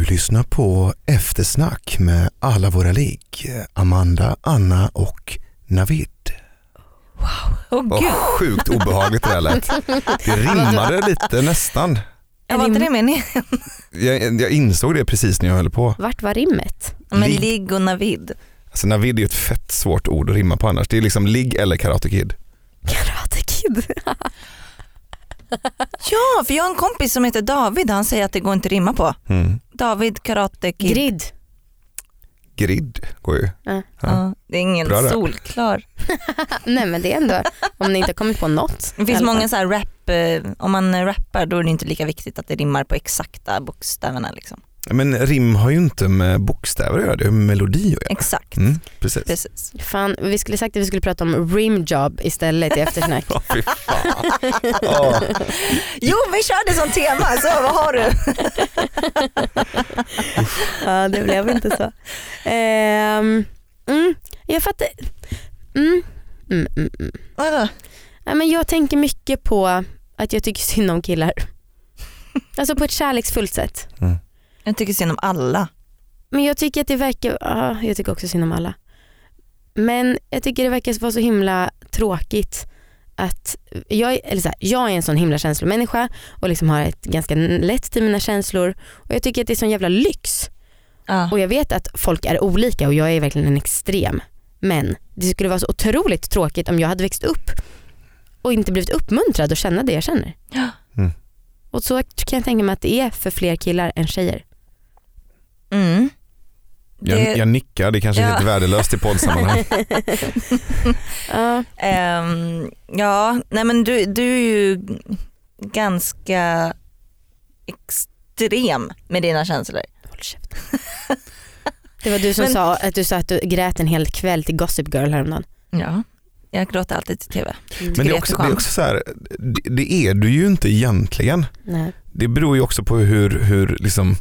Du lyssnar på Eftersnack med alla våra ligg. Amanda, Anna och Navid. Åh Vad gud, sjukt obehagligt det där lät. Det rimmade lite nästan. ja, var inte det meningen? Jag, jag insåg det precis när jag höll på. Vart var rimmet? Men Ligg. ligg och navid. Alltså Navid är ju ett fett svårt ord att rimma på annars. Det är liksom ligg eller Karate Kid. Karate Kid. Ja, för jag har en kompis som heter David, han säger att det går inte att rimma på. Mm. David Karate Kid. Grid. Grid går ju. Ja. Ja, det är ingen Bra solklar. Nej men det är ändå, om ni inte har kommit på något. Det finns många så här rap, eh, om man rappar då är det inte lika viktigt att det rimmar på exakta bokstäverna. Liksom. Men rim har ju inte med bokstäver att göra, det har med melodi att göra. Exakt, Mm, precis. precis. Fan, vi skulle sagt att vi skulle prata om rimjob istället i eftersnack. Åh, fy fan. Åh. Jo vi körde som tema, så vad har du? ja det blev inte så. Ehm, mm, jag fattar. Mm, mm, mm, mm. Vadå? Ja, men jag tänker mycket på att jag tycker synd om killar. Alltså på ett kärleksfullt sätt. Jag tycker synd om alla. Men jag tycker att det verkar, ja, jag tycker också synd om alla. Men jag tycker det verkar vara så himla tråkigt att jag, är- eller så här, jag är en sån himla känslomänniska och liksom har ett ganska lätt till mina känslor och jag tycker att det är sån jävla lyx. Ja. Och jag vet att folk är olika och jag är verkligen en extrem. Men det skulle vara så otroligt tråkigt om jag hade växt upp och inte blivit uppmuntrad att känna det jag känner. Mm. Och så kan jag tänka mig att det är för fler killar än tjejer. Mm. Jag, Det- jag nickar, det kanske är Ja. helt värdelöst i poddsammanhang. Ja, Ehm, ja, nej men du, du är ju ganska extrem med dina känslor. håll käften. Det var du som Men- sa att du sa att du grät en hel kväll till Gossip Girl häromdagen. Ja. Jag gråter alltid till TV. Men Tycker det är också, det är också så här, det, det är du ju inte egentligen. Nej. Det beror ju också på hur, hur, liksom,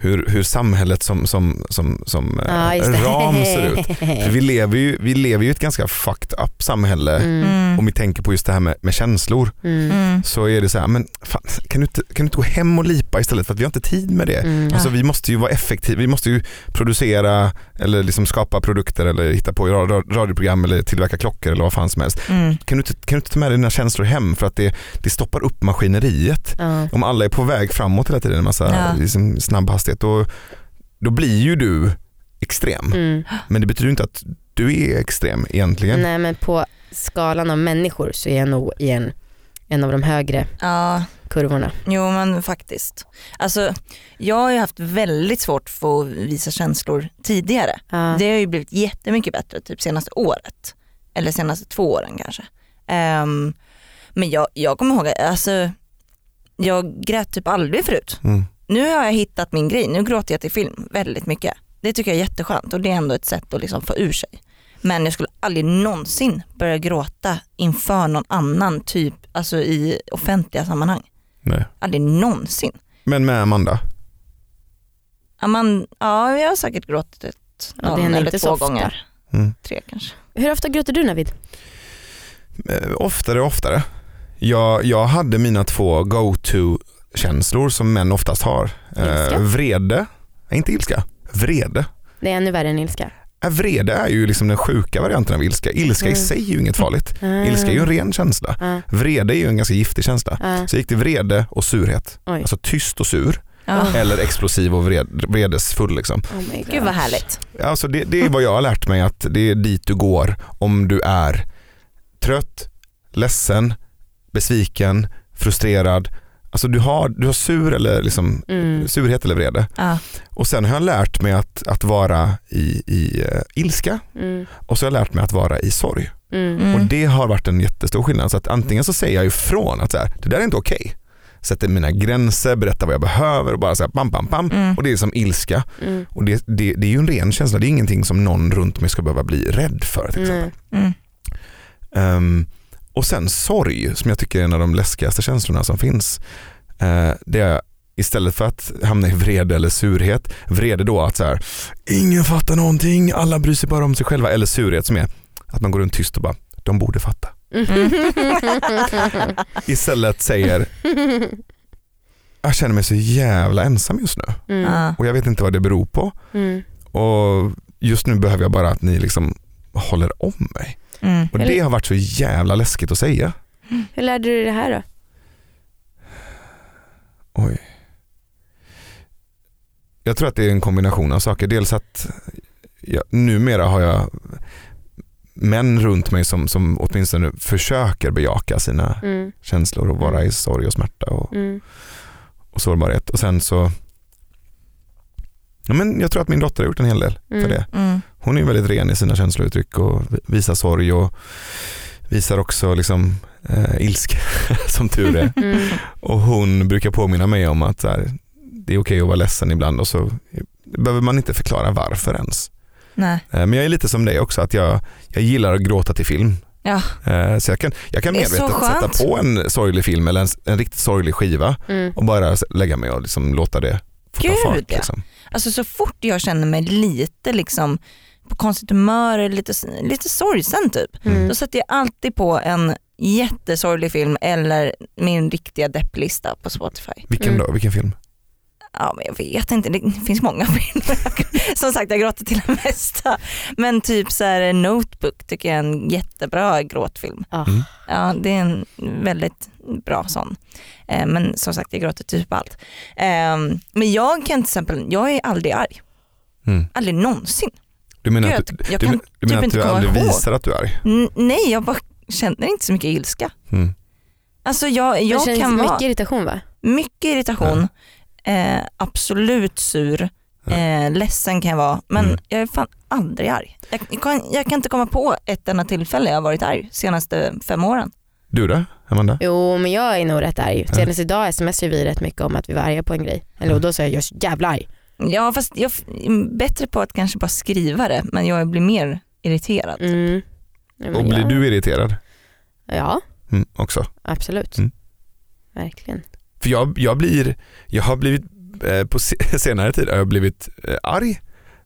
hur, hur samhället som, som, som, som det. ram ser ut. För vi lever ju, vi lever ju i ett ganska fucked up samhälle. Mm. Mm. Om vi tänker på just det här med, med känslor Mm. Mm. så är det så här, men fan, kan, du inte, kan du inte gå hem och lipa istället för att vi har inte tid med det. Mm. Alltså, vi måste ju vara effektiva, vi måste ju producera eller liksom skapa produkter eller hitta på ra- radioprogram eller tillverka klockor eller vad fan som helst. Mm. Kan du inte, kan du inte ta med dig dina känslor hem för att det, det stoppar upp maskineriet. Om alla är på väg framåt hela tiden, en massa Ja. liksom, snabb hastighet, då, då blir ju du extrem. Mm. Men det betyder ju inte att du är extrem egentligen. Nej men på skalan av människor så är jag nog i en, en av de högre Ja, kurvorna. jo men faktiskt. Alltså, jag har ju haft väldigt svårt för att visa känslor tidigare. Ja. Det har ju blivit jättemycket bättre typ senaste året. Eller senaste två åren kanske. Ehm, men jag, jag kommer ihåg, alltså, jag grät typ aldrig förut. Mm. Nu har jag hittat min grej, nu gråter jag till film väldigt mycket. Det tycker jag är jätteskönt och det är ändå ett sätt att liksom få ur sig. Men jag skulle aldrig någonsin börja gråta inför någon annan typ, alltså i offentliga sammanhang. Nej. Aldrig någonsin. Men med Amanda, Ja, man, ja jag har säkert gråtit Ja, det någon händer eller två gånger. mm. Tre kanske. Hur ofta gråter du Navid? Eh, oftare och oftare. Jag, jag hade mina två go-to-känslor som män oftast har. Ilska? Eh, vrede, inte ilska, vrede. Det är ännu värre än ilska. Vrede är ju liksom den sjuka varianten av ilska. Ilska i Mm. sig är ju inget farligt. Ah. Ilska är ju en ren känsla. Ja. Vrede är ju en ganska giftig känsla. Ja. Så gick det vrede och surhet. Oj. Alltså tyst och sur Ja. eller explosiv och vred, vredesfull. Liksom. Oh my God. Gud vad härligt. Alltså det, det är vad jag har lärt mig att det är dit du går om du är trött, ledsen, besviken, frustrerad. Alltså du har, du har sur eller liksom, Mm. surhet eller vrede. Ja. Och sen har jag lärt mig att, att vara i, i uh, ilska Mm. och så har jag lärt mig att vara i sorg. Mm. Mm. Och det har varit en jättestor skillnad. Så att antingen så säger jag ifrån att så här, det där är inte okej. Sätter mina gränser, berättar vad jag behöver och bara så här, bam, bam, bam. Mm. Och det är som ilska. Mm. Och det, det, det är ju en ren känsla, det är ingenting som någon runt mig ska behöva bli rädd för. Till exempel. Nej. Och sen sorg som jag tycker är en av de läskigaste känslorna som finns. Uh, det är istället för att hamna i vrede eller surhet, vrede då att så här, ingen fattar någonting, alla bryr sig bara om sig själva. Eller surhet som är att man går runt tyst och bara, de borde fatta. Mm. Istället säger, jag känner mig så jävla ensam just nu Mm. Och jag vet inte vad det beror på. Mm. Och just nu behöver jag bara att ni liksom håller om mig. Mm. Och det har varit så jävla läskigt att säga. Hur lärde du dig det här då? Oj. Jag tror att det är en kombination av saker. Dels att jag, numera har jag män runt mig som, som åtminstone försöker bejaka sina Mm. känslor och vara Mm. i sorg och smärta och, Mm. och sårbarhet. Och sen så, ja, men jag tror att min dotter har gjort en hel del Mm. för det. Mm. Hon är väldigt ren i sina känslouttryck och visar sorg och visar också liksom, eh, ilska som tur är. Mm. Och hon brukar påminna mig om att här, det är okej att vara ledsen ibland och så behöver man inte förklara varför ens. Nej. Eh, Men jag är lite som dig också, att jag, jag gillar att gråta till film. Ja. Eh, Så jag kan, jag kan medvetet sätta på en sorglig film eller en, en riktigt sorglig skiva Mm. och bara lägga mig och liksom låta det få ta Gud, fart. ja. Liksom. Alltså så fort jag känner mig lite liksom på konstigt humör eller lite, lite sorgsen typ. Mm. Då sätter jag alltid på en jättesorglig film eller min riktiga depplista på Spotify. Vilken Mm. då? Vilken film? Ja men jag vet inte, det finns många filmer. Som sagt jag gråter till det mesta. Men typ så här Notebook tycker jag är en jättebra gråtfilm. Mm. Ja det är en väldigt bra sån. Eh, men som sagt jag gråter typ allt. Eh, men jag kan till exempel, jag är aldrig arg. Mm. Aldrig någonsin. Du menar Gud, att, du, jag du, kan du, menar typ att du aldrig ihåg. visar att du är arg? N- nej jag bara känner inte så mycket ilska. Mm. Alltså jag, Det jag känns kan mycket vara irritation va? mycket irritation, eh, absolut sur, eh, ledsen kan jag vara men Mm. jag är fan aldrig arg. Jag, kan, jag kan inte komma på ett enda tillfälle jag har varit arg senaste fem åren. Du då, Amanda? Jo men jag är nog rätt arg. Senast idag smsade vi rätt mycket om att vi var arga på en grej. Eller och då sa jag jag är så jävla arg. Ja fast jag är bättre på att kanske bara skriva det men jag blir mer irriterad. Mm. Ja, Och blir jag- du irriterad? Ja Mm, också. absolut. Mm. Verkligen. För jag, jag blir, jag har blivit, eh, på se- senare tid har jag blivit eh, arg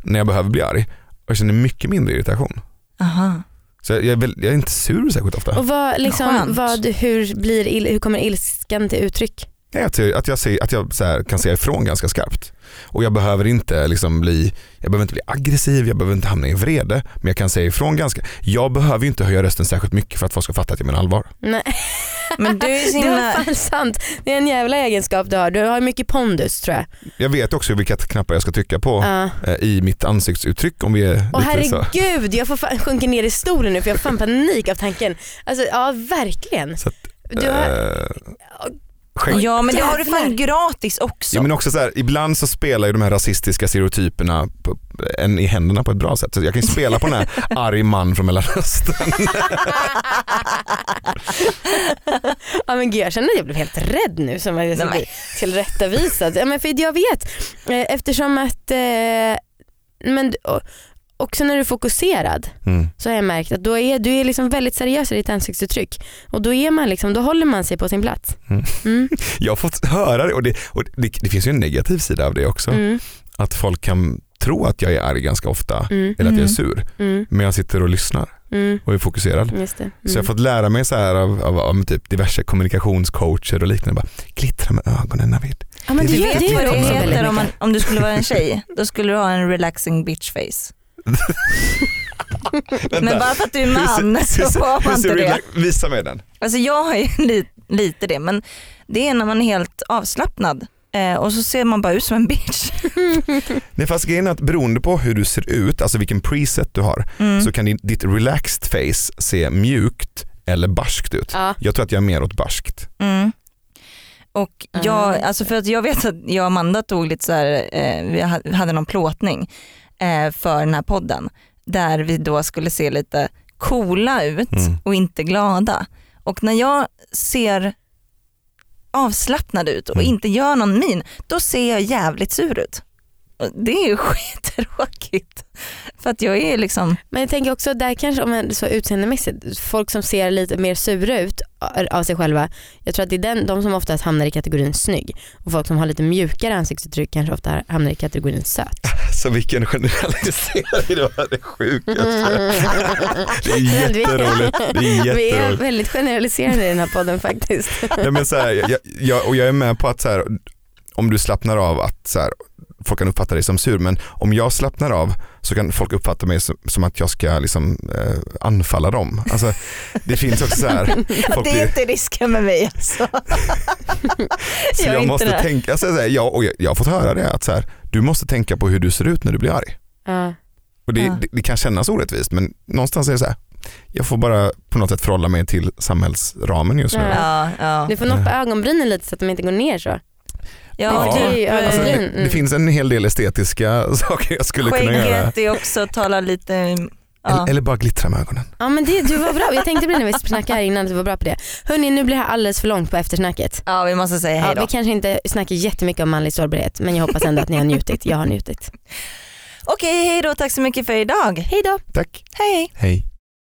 när jag behöver bli arg och jag känner mycket mindre irritation. Aha. Så jag, jag, är, väl, jag är inte sur särskilt ofta. Och vad, liksom, vad, hur, blir, il- hur kommer ilskan till uttryck? Att jag, att jag, ser, att jag så här, kan säga ifrån ganska skarpt. Och jag behöver inte liksom bli, jag behöver inte bli aggressiv, jag behöver inte hamna i vrede, men jag kan säga ifrån ganska, jag behöver inte höja rösten särskilt mycket för att folk ska fatta att jag menar allvar. Nej. Men du är så Det var fan sant. Det är en jävla egenskap du har. Du har mycket pondus tror jag. Jag vet också vilka knappar jag ska trycka på eh, i mitt ansiktsuttryck om vi är Och lite så. herregud, jag får fan sjunka ner i stolen nu för jag har fan panik av tanken. Alltså ja verkligen. Så att, Du har, Eh, skägg- Ja men det har du fan gratis också. Ja, men också så här, ibland så spelar ju de här rasistiska stereotyperna på, en i händerna på ett bra sätt. Så jag kan ju spela på den här arg man från Mellanöstern. ja men gud jag känner att jag blev helt rädd nu som jag bli tillrättavisad. Ja, men för jag vet, eh, eftersom att, eh, men och- också när du är fokuserad Mm. så har jag märkt att då är du är liksom väldigt seriös i ditt ansiktsuttryck och då, är man liksom, då håller man sig på sin plats. Mm. Mm. Jag har fått höra det och, det och det, det finns ju en negativ sida av det också. Mm. Att folk kan tro att jag är arg ganska ofta Mm. eller att jag är Mm. sur. Mm. Men jag sitter och lyssnar Mm. och är fokuserad. Just det. Så jag har fått lära mig så här av, av, av typ diverse kommunikationscoacher och liknande. Bara, glittra med ögonen Navid. Ja, men det det, Du vet det vad det heter om, man, om du skulle vara en tjej? Då skulle du ha en relaxing bitch face. Men bara för att du är man Hur ser- så får man inte det. Visa mig den. Alltså jag har ju li, lite det men det är när man är helt avslappnad eh, och så ser man bara ut som en bitch. Nej fast grejen är att beroende på hur du ser ut, alltså vilken preset du har, Mm. så kan ditt relaxed face se mjukt eller barskt ut. Ja. Jag tror att jag är mer åt barskt. Mm. Och jag, Ah. alltså för att jag vet att jag och Amanda tog lite så här, eh, vi ha- hade någon plåtning för den här podden där vi då skulle se lite coola ut Mm. och inte glada. Och när jag ser avslappnad ut och Mm. inte gör någon min, då ser jag jävligt sur ut. Det är ju skittråkigt. För att jag är liksom, Men jag tänker också där kanske om man så utseendemässigt, folk som ser lite mer sura ut av sig själva, jag tror att det är den, de som oftast hamnar i kategorin snygg och folk som har lite mjukare ansiktsuttryck kanske ofta hamnar i kategorin söt. Så vilken generalisering, det var det sjukaste. Det är jätteroligt. Det är Vi är jätteroligt. väldigt generaliserande i den här podden faktiskt. Nej, men så här, jag, jag, och jag är med på att så här, om du slappnar av att så här, folk kan uppfatta dig som sur men om jag slappnar av så kan folk uppfatta mig som, som att jag ska liksom, eh, anfalla dem. Alltså, det finns också så här, folk det är blir, inte risken med mig alltså. så jag jag måste det. tänka, alltså, så här, jag, och jag, jag har fått höra det att så här, du måste tänka på hur du ser ut när du blir arg. Ja. Och det, Ja. det, det kan kännas orättvist men någonstans är det så här, jag får bara på något sätt förhålla mig till samhällsramen just nu. Ja. Ja, ja. Du får noppa ögonbrynen lite så att de inte går ner så. Ja, det typ, eh, Alltså, det, Mm. det finns en hel del estetiska saker jag skulle kunna göra. Skägget är också, tala lite, Eller, ja. eller bara glittra med ögonen. Ja men det, du var bra, jag tänkte på det när vi snackade här innan att du var bra på det. Hörni nu blir det här alldeles för långt på eftersnacket. ja vi måste säga Ja, hej vi kanske inte snackar jättemycket om manlig sårbarhet men jag hoppas ändå att ni har njutit. Jag har njutit. Okej hej då, tack så mycket för idag. Hej då! Tack. Hej. Hej.